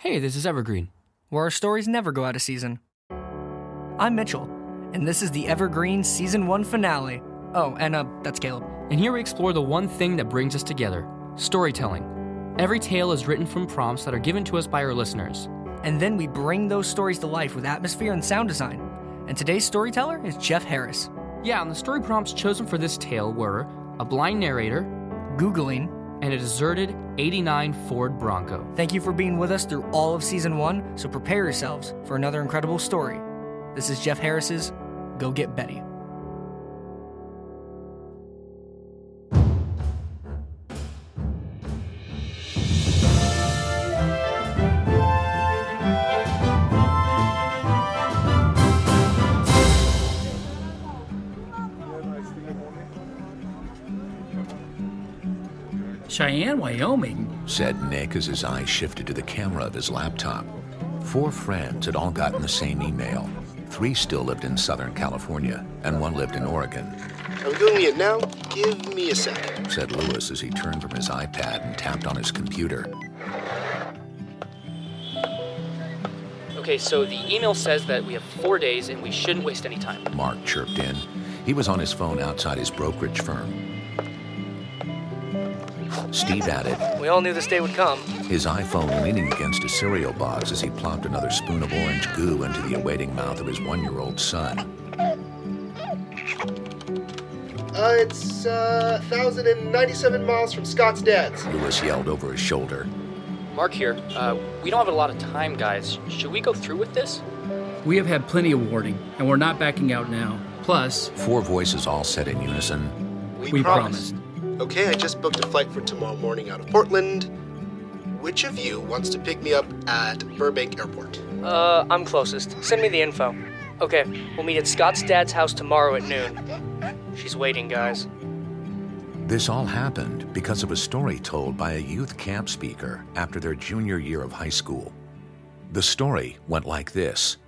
Hey, this is Evergreen. where our stories never go out of season. I'm Mitchell, and this is the Evergreen Season 1 finale. Oh, and uh, that's Caleb. And here we explore the one thing that brings us together storytelling. Every tale is written from prompts that are given to us by our listeners. And then we bring those stories to life with atmosphere and sound design. And today's storyteller is Jeff Harris. Yeah, and the story prompts chosen for this tale were a blind narrator Googling, and a deserted 89 Ford Bronco. thank you for being with us through all of Season 1, so prepare yourselves for another incredible story. This is Jeff Harris's Go Get Betty. Cheyenne, Wyoming. said Nick as his eyes shifted to the camera of his laptop. Four friends had all gotten the same email. Three still lived in Southern California, and one lived in Oregon, I'm doing it now. Give me a sec. said Lewis as he turned from his iPad and tapped on his computer. Okay, so the email says that we have four days and we shouldn't waste any time. Mark chirped in. He was on his phone outside his brokerage firm. Steve added, We all knew this day would come. his iPhone leaning against a cereal box as he plopped another spoon of orange goo into the awaiting mouth of his one year old son. Uh, it's uh, 1,097 miles from Scott's dad's. Lewis yelled over his shoulder. Mark here. Uh, we don't have a lot of time, guys. Should we go through with this? We have had plenty of warning, and we're not backing out now. Plus, Four voices all said in unison, we promised. Okay, I just booked a flight for tomorrow morning out of Portland. Which of you wants to pick me up at Burbank Airport? Uh, I'm closest. Send me the info. Okay, we'll meet at Scott's dad's house tomorrow at noon. She's waiting, guys. This all happened because of a story told by a youth camp speaker after their junior year of high school. The story went like this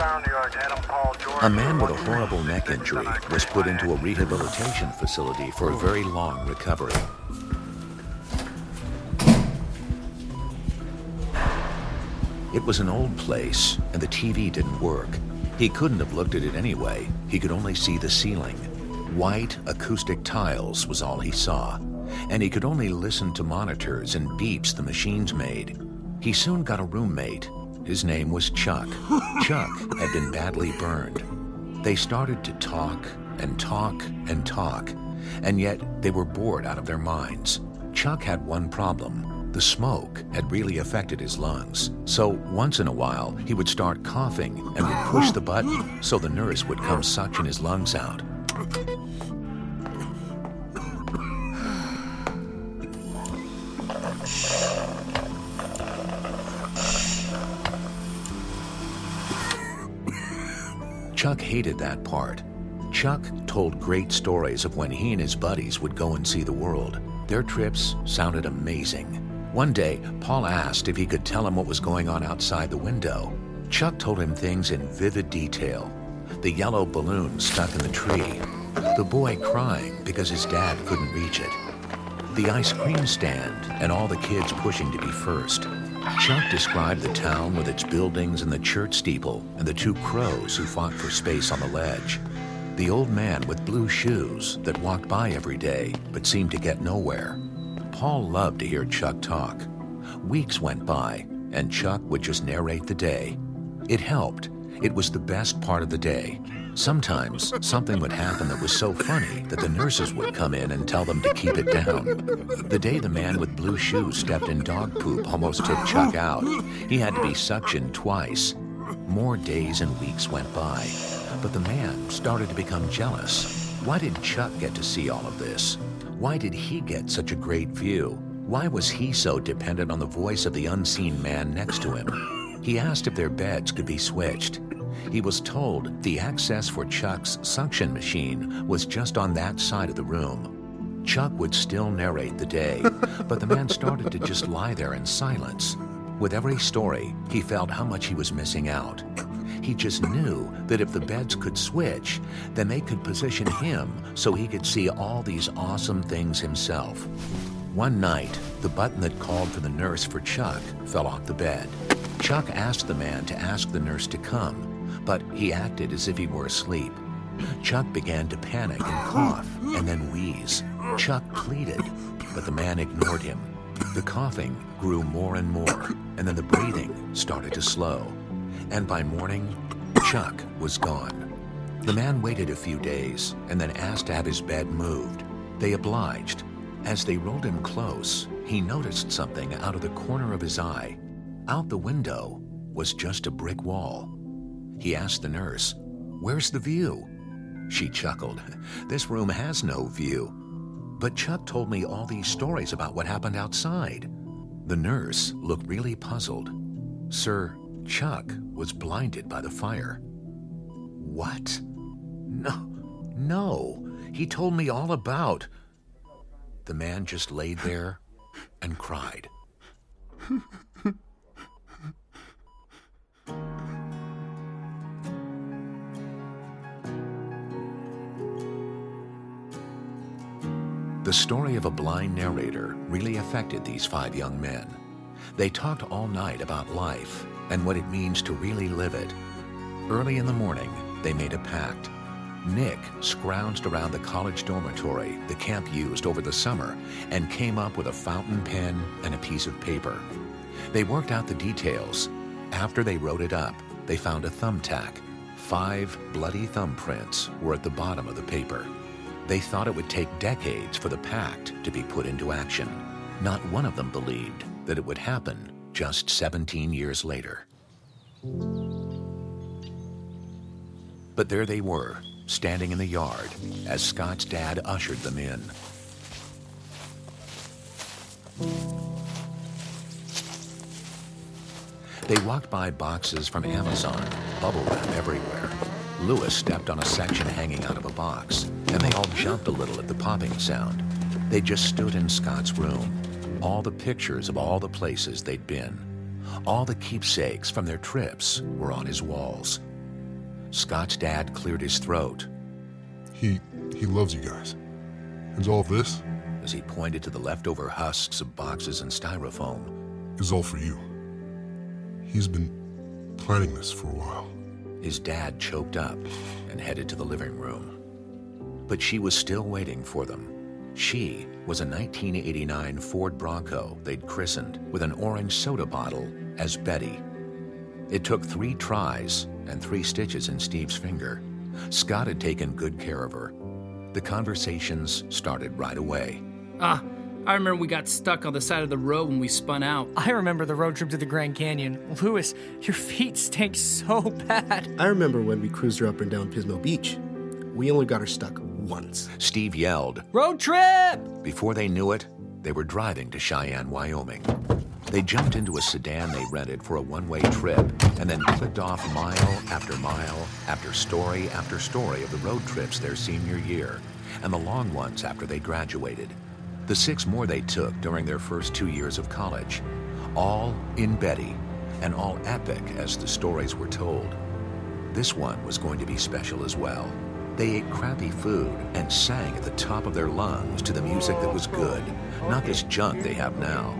A man with a horrible neck injury was put into a rehabilitation facility for a very long recovery. It was an old place, and the TV didn't work. He couldn't have looked at it anyway. He could only see the ceiling. White acoustic tiles was all he saw, and he could only listen to monitors and beeps the machines made. He soon got a roommate. His name was Chuck. Chuck had been badly burned. They started to talk and talk and talk, and yet they were bored out of their minds. Chuck had one problem. The smoke had really affected his lungs. So once in a while, he would start coughing and would push the button so the nurse would come suction his lungs out. Chuck hated that part. Chuck told great stories of when he and his buddies would go and see the world. Their trips sounded amazing. One day, Paul asked if he could tell him what was going on outside the window. Chuck told him things in vivid detail. The yellow balloon stuck in the tree, the boy crying because his dad couldn't reach it, the ice cream stand, and all the kids pushing to be first. Chuck described the town with its buildings and the church steeple and the two crows who fought for space on the ledge. The old man with blue shoes that walked by every day but seemed to get nowhere. Paul loved to hear Chuck talk. Weeks went by, and Chuck would just narrate the day. It helped. It was the best part of the day. Sometimes something would happen that was so funny that the nurses would come in and tell them to keep it down. The day the man with blue shoes stepped in dog poop almost took Chuck out. He had to be suctioned twice. More days and weeks went by, but the man started to become jealous. Why did Chuck get to see all of this? Why did he get such a great view? Why was he so dependent on the voice of the unseen man next to him? He asked if their beds could be switched. He was told the access for Chuck's suction machine was just on that side of the room. Chuck would still narrate the day, but the man started to just lie there in silence. With every story, he felt how much he was missing out. He just knew that if the beds could switch, then they could position him so he could see all these awesome things himself. One night, the button that called for the nurse for Chuck fell off the bed. Chuck asked the man to ask the nurse to come, but he acted as if he were asleep. Chuck began to panic and cough and then wheeze. Chuck pleaded, but the man ignored him. The coughing grew more and more, and then the breathing started to slow. And by morning, Chuck was gone. The man waited a few days and then asked to have his bed moved. They obliged. As they rolled him close, he noticed something out of the corner of his eye. Out the window was just a brick wall. He asked the nurse, Where's the view? She chuckled. This room has no view. But Chuck told me all these stories about what happened outside. The nurse looked really puzzled. Sir, Chuck was blinded by the fire. What? No, no. He told me all about. The man just laid there and cried. The story of a blind narrator really affected these five young men. They talked all night about life and what it means to really live it. Early in the morning, they made a pact. Nick scrounged around the college dormitory the camp used over the summer and came up with a fountain pen and a piece of paper. They worked out the details. After they wrote it up, they found a thumbtack. Five bloody thumbprints were at the bottom of the paper. They thought it would take decades for the pact to be put into action. Not one of them believed that it would happen just 17 years later. But there they were, standing in the yard as Scott's dad ushered them in. They walked by boxes from Amazon, bubble wrap everywhere. Lewis stepped on a section hanging out of a box, and they all jumped a little at the popping sound. They just stood in Scott's room. All the pictures of all the places they'd been, all the keepsakes from their trips were on his walls. Scott's dad cleared his throat He he loves you guys. And all this as he pointed to the leftover husks of boxes and styrofoam. is all for you. He's been planning this for a while. His dad choked up and headed to the living room. But she was still waiting for them. She was a 1989 Ford Bronco they'd christened with an orange soda bottle as Betty. It took three tries and three stitches in Steve's finger. Scott had taken good care of her. The conversations started right away. Ah, I remember we got stuck on the side of the road when we spun out. I remember the road trip to the Grand Canyon. Lewis, your feet stink so bad. I remember when we cruised her up and down Pismo Beach. We only got her stuck once. Steve yelled. Road trip! Before they knew it, they were driving to Cheyenne, Wyoming. They jumped into a sedan they rented for a one way trip and then clicked off mile after mile after story after story of the road trips their senior year and the long ones after they graduated. The six more they took during their first two years of college, all in Betty and all epic as the stories were told. This one was going to be special as well. They ate crappy food and sang at the top of their lungs to the music that was good, not this junk they have now.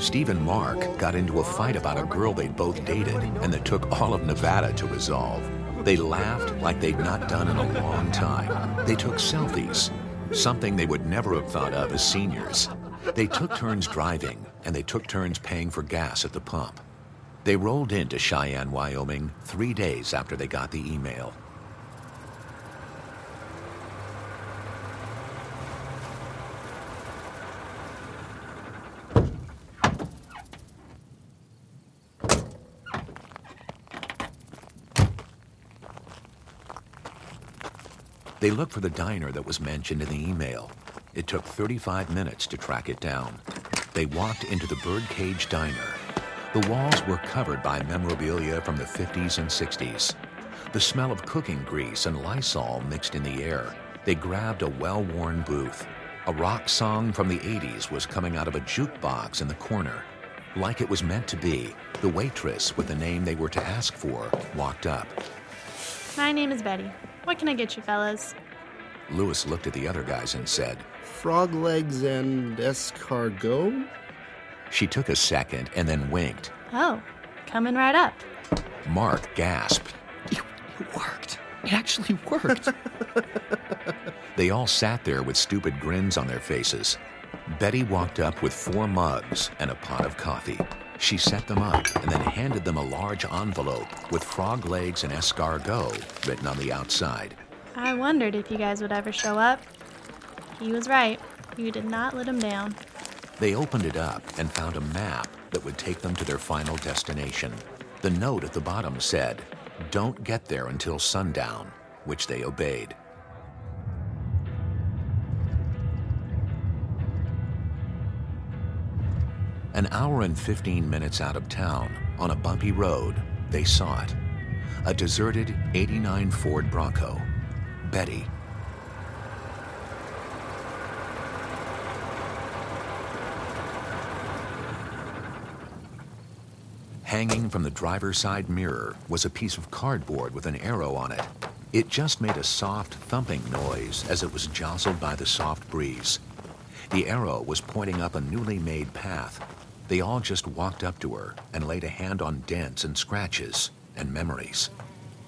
Steve and Mark got into a fight about a girl they'd both dated and that took all of Nevada to resolve. They laughed like they'd not done in a long time. They took selfies, something they would never have thought of as seniors. They took turns driving and they took turns paying for gas at the pump. They rolled into Cheyenne, Wyoming three days after they got the email. They looked for the diner that was mentioned in the email. It took 35 minutes to track it down. They walked into the Birdcage Diner. The walls were covered by memorabilia from the 50s and 60s. The smell of cooking grease and Lysol mixed in the air. They grabbed a well worn booth. A rock song from the 80s was coming out of a jukebox in the corner. Like it was meant to be, the waitress with the name they were to ask for walked up. My name is Betty. What can I get you fellas? Lewis looked at the other guys and said, Frog legs and escargot? She took a second and then winked. Oh, coming right up. Mark gasped. It worked. It actually worked. They all sat there with stupid grins on their faces. Betty walked up with four mugs and a pot of coffee. She set them up and then handed them a large envelope with frog legs and escargot written on the outside. I wondered if you guys would ever show up. He was right. You did not let him down. They opened it up and found a map that would take them to their final destination. The note at the bottom said, Don't get there until sundown, which they obeyed. An hour and 15 minutes out of town, on a bumpy road, they saw it. A deserted 89 Ford Bronco. Betty, Hanging from the driver's side mirror was a piece of cardboard with an arrow on it. It just made a soft thumping noise as it was jostled by the soft breeze. The arrow was pointing up a newly made path. They all just walked up to her and laid a hand on dents and scratches and memories.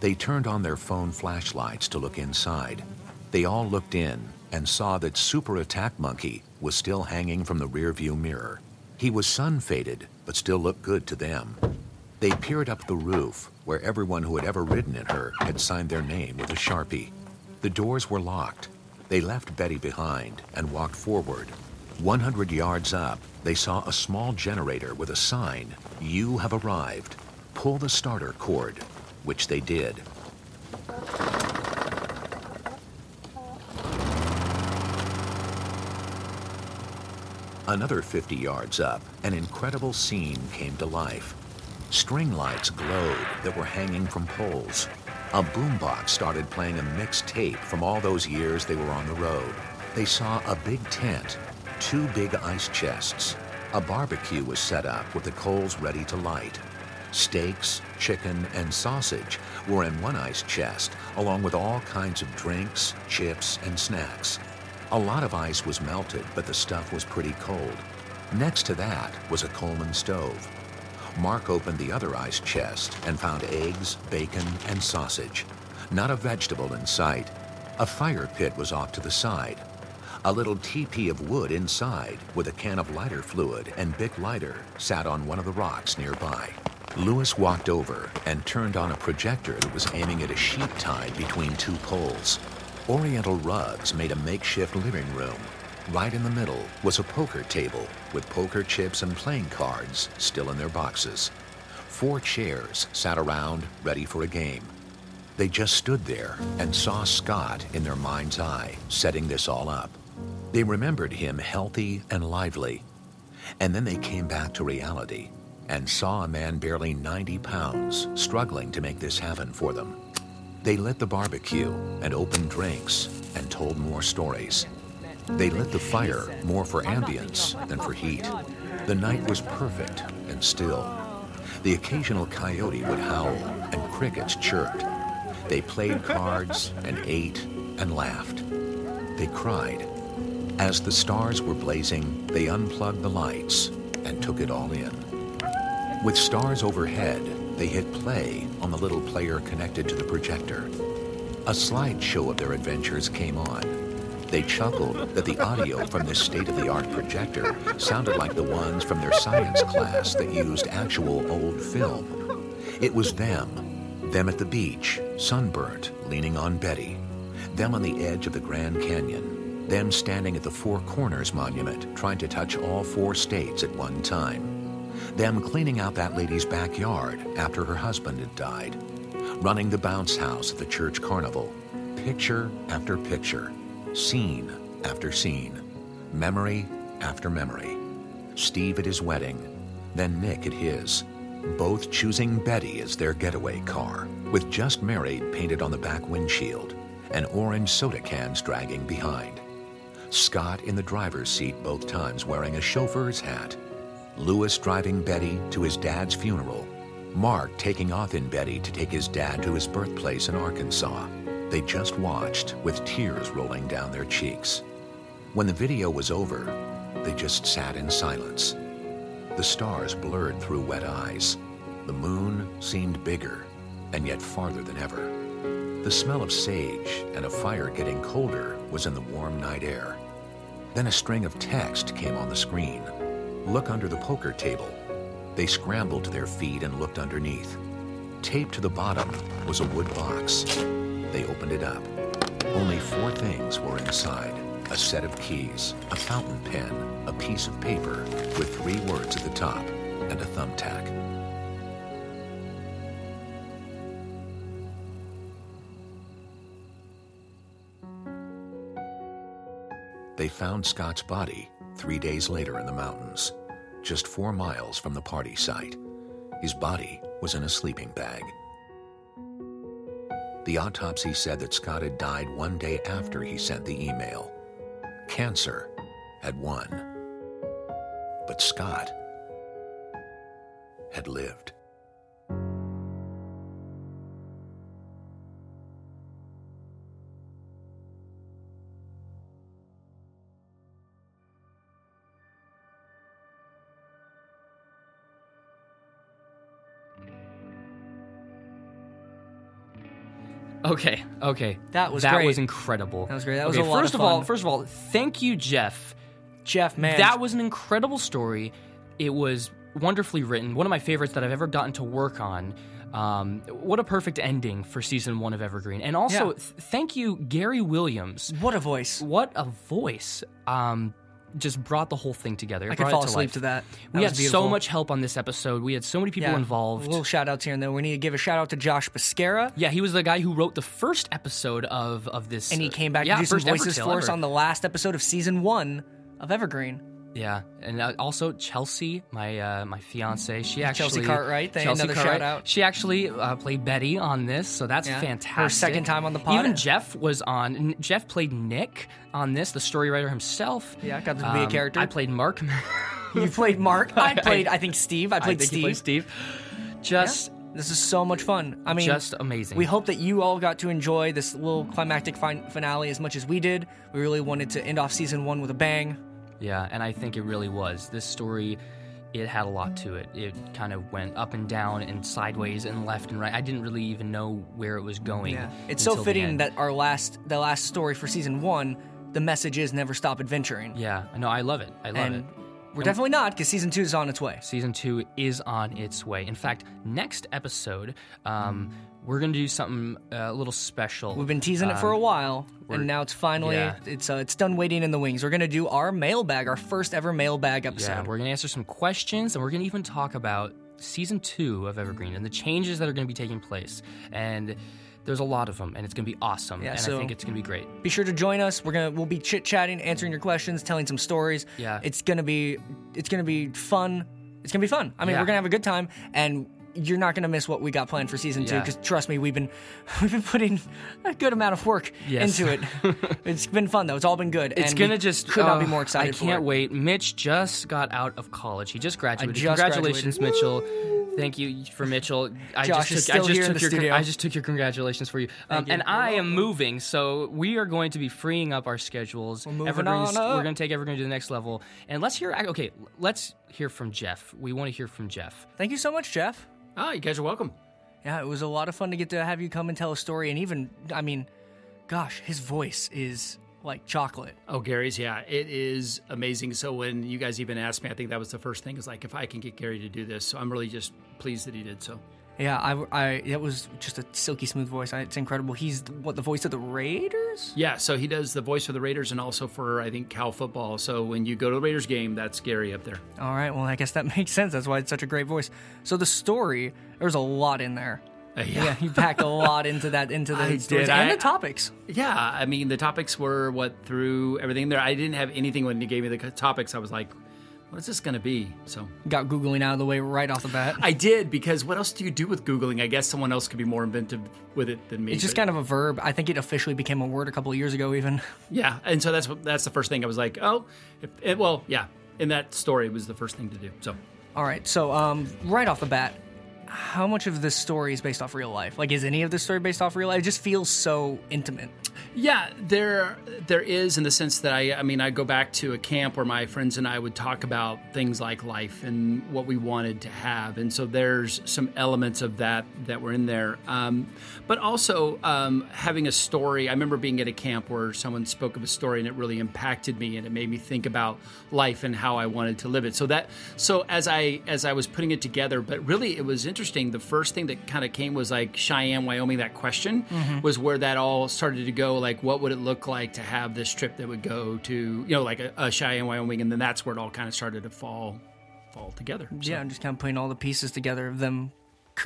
They turned on their phone flashlights to look inside. They all looked in and saw that Super Attack Monkey was still hanging from the rearview mirror. He was sun faded, but still looked good to them. They peered up the roof, where everyone who had ever ridden in her had signed their name with a sharpie. The doors were locked. They left Betty behind and walked forward. 100 yards up, they saw a small generator with a sign, You have arrived. Pull the starter cord, which they did. Another 50 yards up, an incredible scene came to life. String lights glowed that were hanging from poles. A boombox started playing a mixed tape from all those years they were on the road. They saw a big tent, two big ice chests. A barbecue was set up with the coals ready to light. Steaks, chicken, and sausage were in one ice chest, along with all kinds of drinks, chips, and snacks. A lot of ice was melted, but the stuff was pretty cold. Next to that was a Coleman stove. Mark opened the other ice chest and found eggs, bacon, and sausage. Not a vegetable in sight. A fire pit was off to the side. A little teepee of wood inside, with a can of lighter fluid and Bic lighter, sat on one of the rocks nearby. Lewis walked over and turned on a projector that was aiming at a sheet tied between two poles. Oriental rugs made a makeshift living room. Right in the middle was a poker table with poker chips and playing cards still in their boxes. Four chairs sat around ready for a game. They just stood there and saw Scott in their mind's eye, setting this all up. They remembered him healthy and lively. And then they came back to reality and saw a man barely 90 pounds struggling to make this happen for them. They lit the barbecue and opened drinks and told more stories. They lit the fire more for ambience than for heat. The night was perfect and still. The occasional coyote would howl and crickets chirped. They played cards and ate and laughed. They cried. As the stars were blazing, they unplugged the lights and took it all in. With stars overhead, they hit play on the little player connected to the projector. A slideshow of their adventures came on. They chuckled that the audio from this state of the art projector sounded like the ones from their science class that used actual old film. It was them, them at the beach, sunburnt, leaning on Betty, them on the edge of the Grand Canyon, them standing at the Four Corners Monument trying to touch all four states at one time. Them cleaning out that lady's backyard after her husband had died, running the bounce house at the church carnival, picture after picture, scene after scene, memory after memory. Steve at his wedding, then Nick at his, both choosing Betty as their getaway car, with just married painted on the back windshield, and orange soda cans dragging behind. Scott in the driver's seat both times wearing a chauffeur's hat Lewis driving Betty to his dad's funeral, Mark taking off in Betty to take his dad to his birthplace in Arkansas. They just watched with tears rolling down their cheeks. When the video was over, they just sat in silence. The stars blurred through wet eyes. The moon seemed bigger and yet farther than ever. The smell of sage and a fire getting colder was in the warm night air. Then a string of text came on the screen. Look under the poker table. They scrambled to their feet and looked underneath. Taped to the bottom was a wood box. They opened it up. Only four things were inside a set of keys, a fountain pen, a piece of paper with three words at the top, and a thumbtack. They found Scott's body three days later in the mountains, just four miles from the party site. His body was in a sleeping bag. The autopsy said that Scott had died one day after he sent the email. Cancer had won. But Scott had lived. Okay, okay. That was that great. was incredible. That was great. That was okay, a lot first of of all, first of all, thank you, Jeff. Jeff, man. That was an incredible story. It was wonderfully written. One of my favorites that I've ever gotten to work on. Um, what a perfect ending for season one of Evergreen. And also, Yeah. th- thank you, Gary Williams. what a voice. What a voice. Um, just brought the whole thing together. I could fall to asleep life. to that. We had was so much help on this episode. We had so many people Yeah. involved. Little shout outs here and there. We need to give a shout out to Josh Bascara. yeah, he was the guy who wrote the first episode of of this, And he uh, came back yeah, to do some voices for us on the last episode of season one of Evergreen. Yeah, and uh, also Chelsea, my uh, my fiance, she actually Chelsea Cartwright, thank- Chelsea another Cartwright, shout out. She actually uh, played Betty on this, so that's Yeah, her fantastic. second time on the pod. Even Jeff was on. Jeff played Nick on this, the story writer himself. Yeah, got to be a Um, character. I played Mark. You played Mark. I played, I think, Steve. I I played think he Steve. played Steve. Just This is so much fun. I mean, just amazing. We hope that you all got to enjoy this little climactic fin- finale as much as we did. We really wanted to end off season one with a bang. Yeah, and I think it really was. This story, it had a lot to it. It kind of went up and down and sideways and left and right. I didn't really even know where it was going. Yeah. It's so fitting that our last, the last story for season one, the message is never stop adventuring. Yeah, no, I love it. I love and it. We're definitely not because season two is on its way. Season two is on its way. In fact, next episode, um, we're gonna do something uh, a little special. We've been teasing it for a while, and now it's finally yeah. it's uh, it's done waiting in the wings. We're gonna do our mailbag, our first ever mailbag episode. Yeah, we're gonna answer some questions, and we're gonna even talk about season two of Evergreen and the changes that are gonna be taking place. And there's a lot of them, and it's gonna be awesome. Yeah, and so- I think it's gonna be great. Be sure to join us. We're gonna we'll be chit chatting, answering your questions, telling some stories. Yeah. it's gonna be it's gonna be fun. It's gonna be fun. I mean, Yeah. we're gonna have a good time, and you're not gonna miss what we got planned for season two. Because trust me, we've been we've been putting a good amount of work Yes. into it. it's been fun though. It's all been good. It's gonna just could not be more excited. I can't wait. Mitch just got out of college. He just graduated. just Congratulations, Mitchell. Thank you for Mitchell. I Josh just took, I just took your studio. I just took your congratulations for you. Um, you. and I am moving, so we are going to be freeing up our schedules. We're moving Evergreen's- on up. We're going to take Evergreen to the next level. And let's hear. Okay, let's hear from Jeff. We want to hear from Jeff. Thank you so much, Jeff. Ah, you guys are welcome. Yeah, it was a lot of fun to get to have you come and tell a story, and even I mean, gosh, his voice is like chocolate. Oh, Gary's, yeah, it is amazing. So when you guys even asked me, I think that was the first thing is like, if I can get Gary to do this. So I'm really just pleased that he did so. Yeah, I, I, it was just a silky smooth voice. I, it's incredible. He's what the voice of the Raiders. Yeah, so he does the voice for the Raiders and also for, I think, Cal football. So when you go to the Raiders game, that's Gary up there. All right, well, I guess that makes sense. That's why it's such a great voice. So the story, there's a lot in there. Uh, Yeah, you packed a lot into that, into the stories and the topics. Yeah, I mean, the topics were what threw everything there. I didn't have anything when he gave me the topics. I was like, what is this going to be? So Got googling out of the way right off the bat. I did because what else do you do with Googling? I guess someone else could be more inventive with it than me. It's just kind of a verb. I think it officially became a word a couple of years ago, even. Yeah, and so that's that's the first thing I was like, oh, if, it, well, yeah, in that story, it was the first thing to do. So All right, so um, right off the bat, how much of this story is based off real life? Like, is any of this story based off real life? It just feels so intimate. Yeah, there there is in the sense that I I mean I go back to a camp where my friends and I would talk about things like life and what we wanted to have, and so there's some elements of that that were in there. Um, but also um, having a story. I remember being at a camp where someone spoke of a story and it really impacted me and it made me think about life and how I wanted to live it. So that so as I as I was putting it together, but really it was interesting. The first thing that kind of came was like Cheyenne, Wyoming. That question mm-hmm. was where that all started to go. Like, what would it look like to have this trip that would go to you know like a, a Cheyenne, Wyoming, and then that's where it all kind of started to fall fall together. So- Yeah, I'm just kind of putting all the pieces together of them,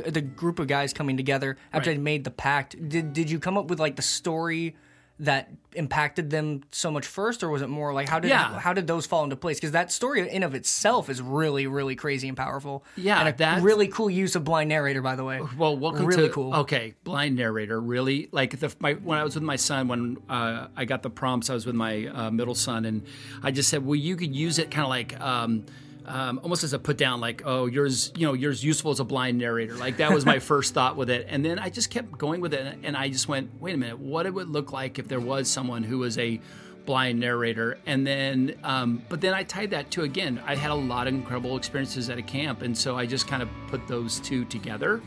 the group of guys coming together after Right. they made the pact. Did did you come up with like the story that impacted them so much first, or was it more like how did Yeah. how did those fall into place? Because that story in of itself is really really crazy and powerful. Yeah, and a that's- really cool use of blind narrator, by the way. Well, welcome Really to cool. Okay, blind narrator. Really, like the my when I was with my son when uh, I got the prompts, I was with my uh, middle son, and I just said, well, you could use it kind of like. Um, um, almost as a put down, like, oh, yours, you know, yours useful as a blind narrator. Like that was my first thought with it, and then I just kept going with it, and I just went, wait a minute, what it would look like if there was someone who was a blind narrator? And then um, but then i tied that to again i had a lot of incredible experiences at a camp and so i just kind of put those two together.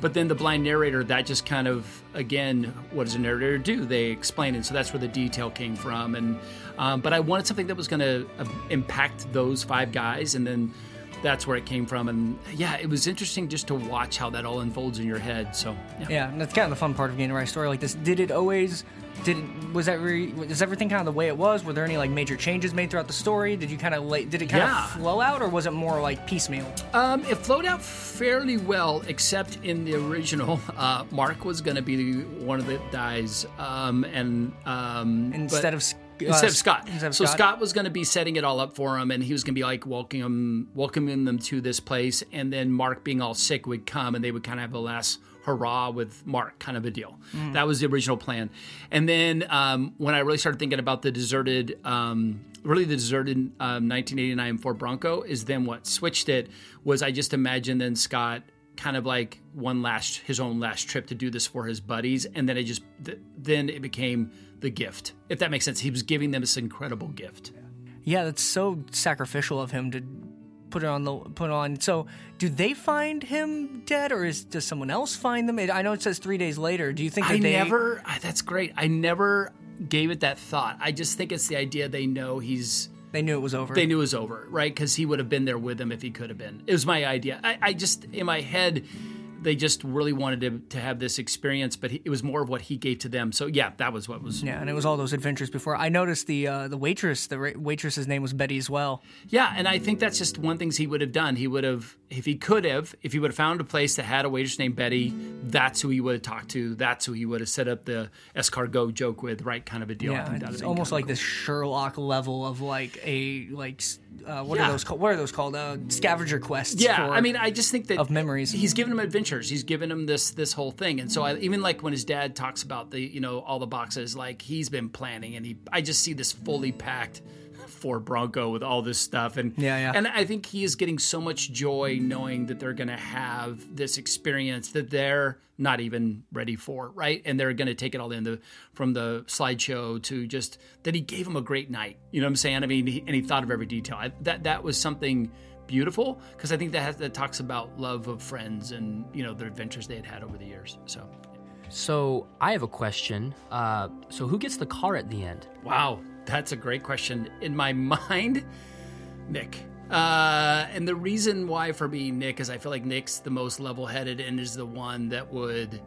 But then the blind narrator that just kind of again what does a narrator do? They explain it. So that's where the detail came from and um, but i wanted something that was going to uh, impact those five guys and then that's where it came from and yeah it was interesting just to watch how that all unfolds in your head so yeah. Yeah, and that's kind of the fun part of getting to write a story like this. Did it always? Did it, was that re, was everything kind of the way it was? Were there any like major changes made throughout the story? Did you kind of lay, did it kind Yeah. of flow out, or was it more like piecemeal? Um, it flowed out fairly well, except in the original. Uh, Mark was going to be one of the guys, um, and um, Instead but- of Uh, of Scott. so Scott? Scott was going to be setting it all up for him, and he was going to be like welcoming welcoming them to this place, and then Mark being all sick would come, and they would kind of have a last hurrah with Mark, kind of a deal. Mm. That was the original plan, and then um, when I really started thinking about the deserted. Um, Really, the deserted um, 1989 Ford Bronco is then what switched it was I just imagined then Scott kind of like one last his own last trip to do this for his buddies and then it just th- then it became the gift if that makes sense he was giving them this incredible gift Yeah, that's so sacrificial of him to put it on the put on. So, do they find him dead, or is does someone else find them? I know it says three days later. Do you think that i they never that's great i never gave it that thought i just think it's the idea they know he's they knew it was over? they knew it was over right because he would have been there with them if he could have been it was my idea i, I just in my head they just really wanted to, to have this experience but he, it was more of what he gave to them so yeah that was what was Yeah, and it was all those adventures before. I noticed the uh, the waitress. The ra- waitress's name was Betty as well. Yeah, and I think that's just one things he would have done. He would have, if he could have, if he would have found a place that had a waitress named Betty, that's who he would have talked to. That's who he would have set up the escargot joke with, right? Kind of a deal. Yeah, it's almost like this Sherlock level of like a like uh, what Yeah. are those called? What are those called? Uh, scavenger quests. Yeah, for- I mean, I just think that of memories. He's given him adventures. He's given him this this whole thing, and so I even like when his dad talks about the you know all the boxes, like he's been planning, and he I just see this fully packed Ford Bronco with all this stuff, and Yeah, yeah. and I think he is getting so much joy knowing that they're going to have this experience that they're not even ready for, right? And they're going to take it all in the from the slideshow to just that he gave him a great night. You know what I'm saying? I mean, he, and he thought of every detail. I, that that was something beautiful because I think that has, that talks about love of friends and you know their adventures they had had over the years. So, So I have a question. Uh, so who gets the car at the end? wow, that's a great question. In my mind, Nick. Uh, and the reason why for me, Nick, is I feel like Nick's the most level-headed and is the one that would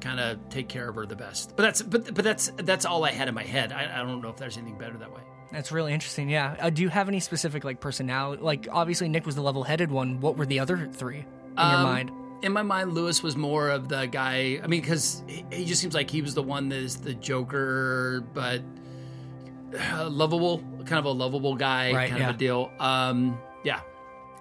kind of take care of her the best. But that's but but that's that's all I had in my head. I, I don't know if there's anything better that way. That's really interesting. Yeah. Uh, do you have any specific like personality? Like obviously Nick was the level-headed one. What were the other three in your Um, mind? In my mind, Lewis was more of the guy. I mean, because he, he just seems like he was the one that is the Joker, but uh, lovable, kind of a lovable guy, Right, kind yeah. of a deal. Um, yeah.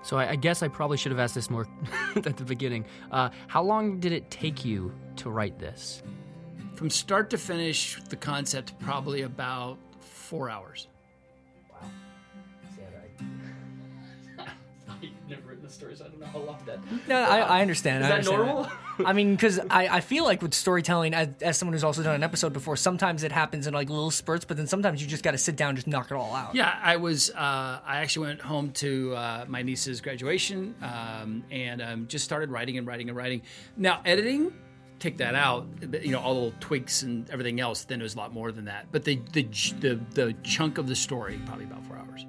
So I, I guess I probably should have asked this more at the beginning. Uh, how long did it take you to write this? From start to finish, the concept probably about four hours. The story, so I don't know how long that. No, I, I understand. Is I that understand normal? I mean, because I, I feel like with storytelling, as, as someone who's also done an episode before, sometimes it happens in like little spurts, but then sometimes you just got to sit down and just knock it all out. Yeah, I was. Uh, I actually went home to uh, my niece's graduation um, and um, just started writing and writing and writing. Now editing, take that out. You know, all the little tweaks and everything else. Then it was a lot more than that. But the the the, the chunk of the story probably about four hours.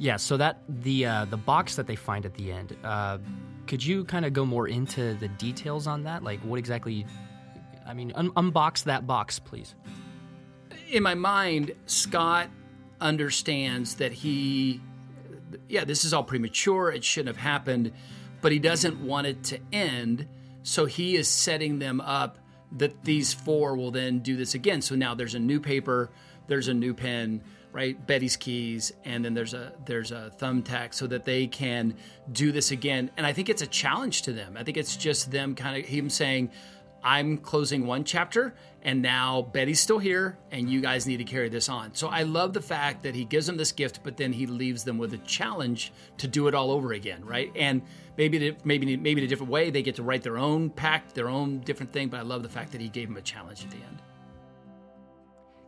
Yeah, so that the uh, the box that they find at the end. Uh, could you kind of go more into the details on that? Like, what exactly? I mean, un- unbox that box, please. in my mind, Scott understands that he, yeah, this is all premature. It shouldn't have happened, but he doesn't want it to end. So he is setting them up that these four will then do this again. So now there's a new paper, there's a new pen, right? Betty's keys, and then there's a there's a thumbtack so that they can do this again. And I think it's a challenge to them. I think it's just them kind of him saying, I'm closing one chapter and now Betty's still here and you guys need to carry this on. So I love the fact that he gives them this gift, but then he leaves them with a challenge to do it all over again, right? And maybe the- maybe maybe in a different way they get to write their own pact, their own different thing, but I love the fact that he gave them a challenge at the end.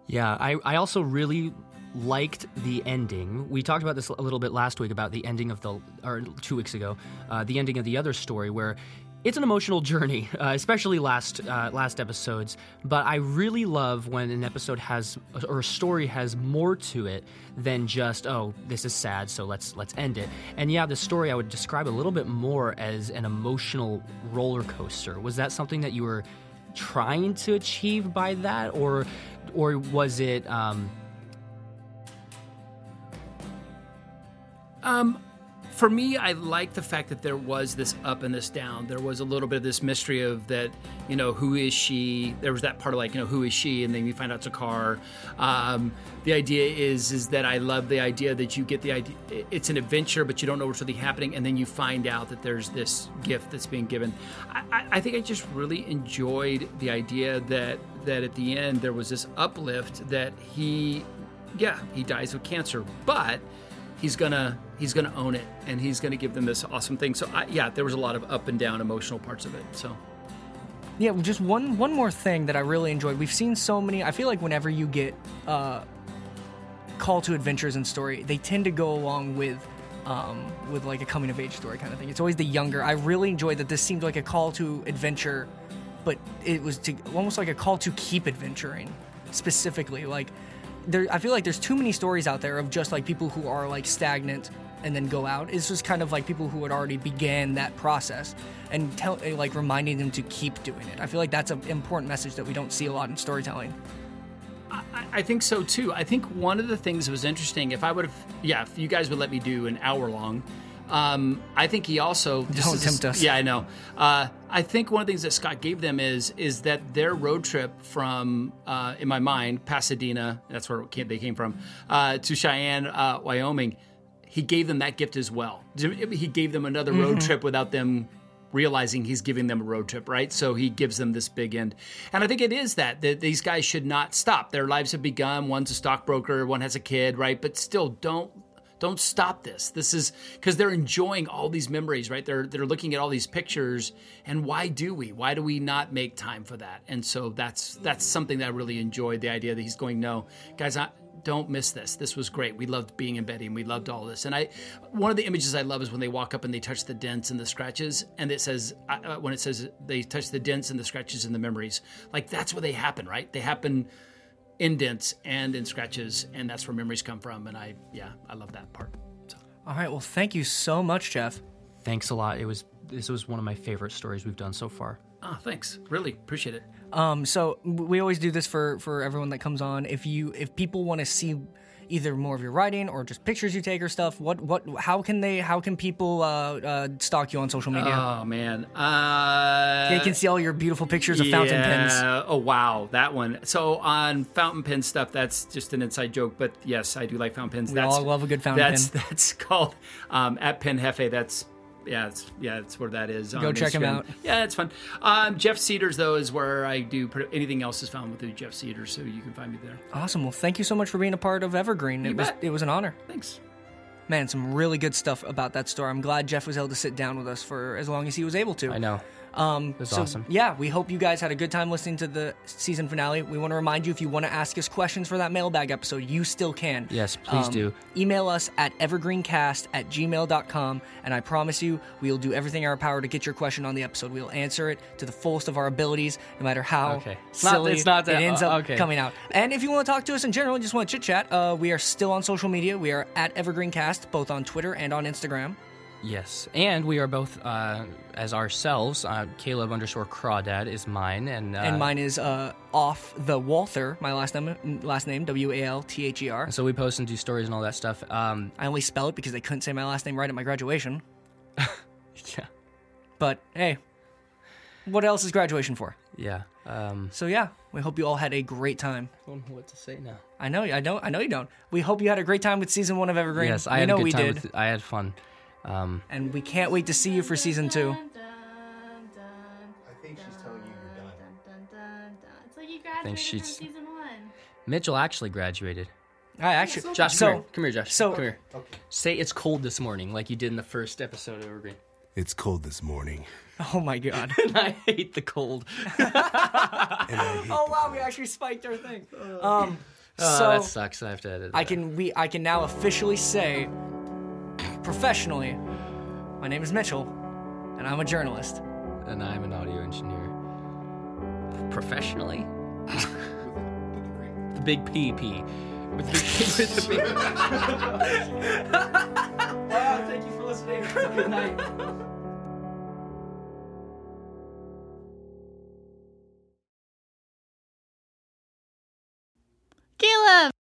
Yeah, I, I also really liked the ending. We talked about this a little bit last week about the ending of the, or two weeks ago, uh, the ending of the other story where it's an emotional journey, uh, especially last uh, last episodes. But I really love when an episode has or a story has more to it than just oh this is sad so let's let's end it. And yeah, the story I would describe a little bit more as an emotional roller coaster. Was that something that you were trying to achieve by that, or or was it? Um, for me, I like the fact that there was this up and this down. There was a little bit of this mystery of that, you know, who is she? There was that part of like, you know, who is she? And then you find out it's a car. Um, the idea is is that I love the idea that you get the idea. It's an adventure, but you don't know what's really happening, and then you find out that there's this gift that's being given. I, I think I just really enjoyed the idea that that at the end there was this uplift that he, yeah, he dies of cancer, but he's gonna he's gonna own it and he's gonna give them this awesome thing so I, yeah there was a lot of up and down emotional parts of it so Yeah, just one one more thing that I really enjoyed. We've seen so many. I feel like whenever you get uh, call to adventures and story, they tend to go along with um, with like a coming of age story kind of thing. It's always the younger. I really enjoyed that. This seemed like a call to adventure, but it was to almost like a call to keep adventuring specifically. Like there, I feel like there's too many stories out there of just like people who are like stagnant and then go out. It's just kind of like people who had already began that process and tell, like reminding them to keep doing it. I feel like that's an important message that we don't see a lot in storytelling. I, I think so too i think one of the things that was interesting if i would have yeah if you guys would let me do an hour long um, I think he also this Don't is- tempt us. Yeah, I know. Uh, I think one of the things that Scott gave them is is that their road trip from, uh, in my mind, Pasadena, that's where came, they came from, uh, to Cheyenne, uh, Wyoming. He gave them that gift as well. He gave them another road trip without them realizing he's giving them a road trip, right? So he gives them this big end. And I think it is that, that these guys should not stop. Their lives have begun. One's a stockbroker, one has a kid, right? But still, don't don't stop this. This is because they're enjoying all these memories, right? They're they're looking at all these pictures, and why do we? Why do we not make time for that? And so that's that's something that I really enjoyed. The idea that he's going, no, guys, I, don't miss this. This was great. We loved being in Betty, and we loved all this. And I, one of the images I love is when they walk up and they touch the dents and the scratches, and it says uh, when it says they touch the dents and the scratches and the memories, like that's where they happen, right? They happen indents and in scratches, and that's where memories come from. And I, yeah, I love that part. So. All right, well, thank you so much, Jeff. Thanks a lot. It was this was one of my favorite stories we've done so far. Oh, thanks. Really appreciate it. Um, so we always do this for for everyone that comes on. If you if people want to see either more of your writing or just pictures you take or stuff, what what how can they how can people uh, uh, stalk you on social media? Oh man, uh, they can see all your beautiful pictures of fountain pens. Oh wow, that one. So on fountain pen stuff, that's just an inside joke. But yes, I do like fountain pens. We that's, all love a good fountain that's, pen. That's called um, at Pen Hefe. That's yeah, it's yeah, that's where that is. Go on check 'em Instagram. out. Yeah, it's fun. Um, Jeff Cedars though is where I do pretty, anything else is found with Jeff Cedars, so you can find me there. Awesome. Well, thank you so much for being a part of Evergreen. It was it was an honor. Thanks. man, some really good stuff about that story. I'm glad Jeff was able to sit down with us for as long as he was able to. I know. Um, was so, awesome. Yeah, we hope you guys had a good time listening to the season finale. We want to remind you if you want to ask us questions for that mailbag episode, you still can. Yes, please Um, do. Email us at evergreencast at gmail.com, and I promise you, we'll do everything in our power to get your question on the episode. We'll answer it to the fullest of our abilities, no matter how Okay. It's not- silly it's not that- it ends uh, up okay. coming out. And if you want to talk to us in general, and just want to chit chat, uh, we are still on social media. We are at Evergreencast, both on Twitter and on Instagram. Yes, and we are both uh, as ourselves. Uh, Caleb underscore Crawdad is mine, and uh, and mine is uh, off the Walther, my last name, last name W A L T H E R. So we post and do stories and all that stuff. Um, I only spell it because they couldn't say my last name right at my graduation. yeah, But hey, what else is graduation for? yeah. Um, So yeah, we hope you all had a great time. I don't know what to say now. I know, I know, I know you don't. We hope you had a great time with season one of Evergreen. Yes, I we had know a good we time. did, With, I had fun. Um, and we can't wait to see you for season two. I think she's telling you you're done. It's like you graduated Think from she's- season one. Mitchell actually graduated. I actually, Josh, so come here. Come here, Josh. so- come here. Okay. Say it's cold this morning, like you did in the first episode of Evergreen. It's cold this morning. oh my god. and I hate the cold. Hate oh wow, we actually spiked our thing. Um, Oh, so that sucks. I have to edit. I can we I can now officially say professionally. My name is Mitchell, and I'm a journalist. And I'm an audio engineer. Professionally? the big PP. With the, with the big. wow, thank you for listening. Good night. Caleb!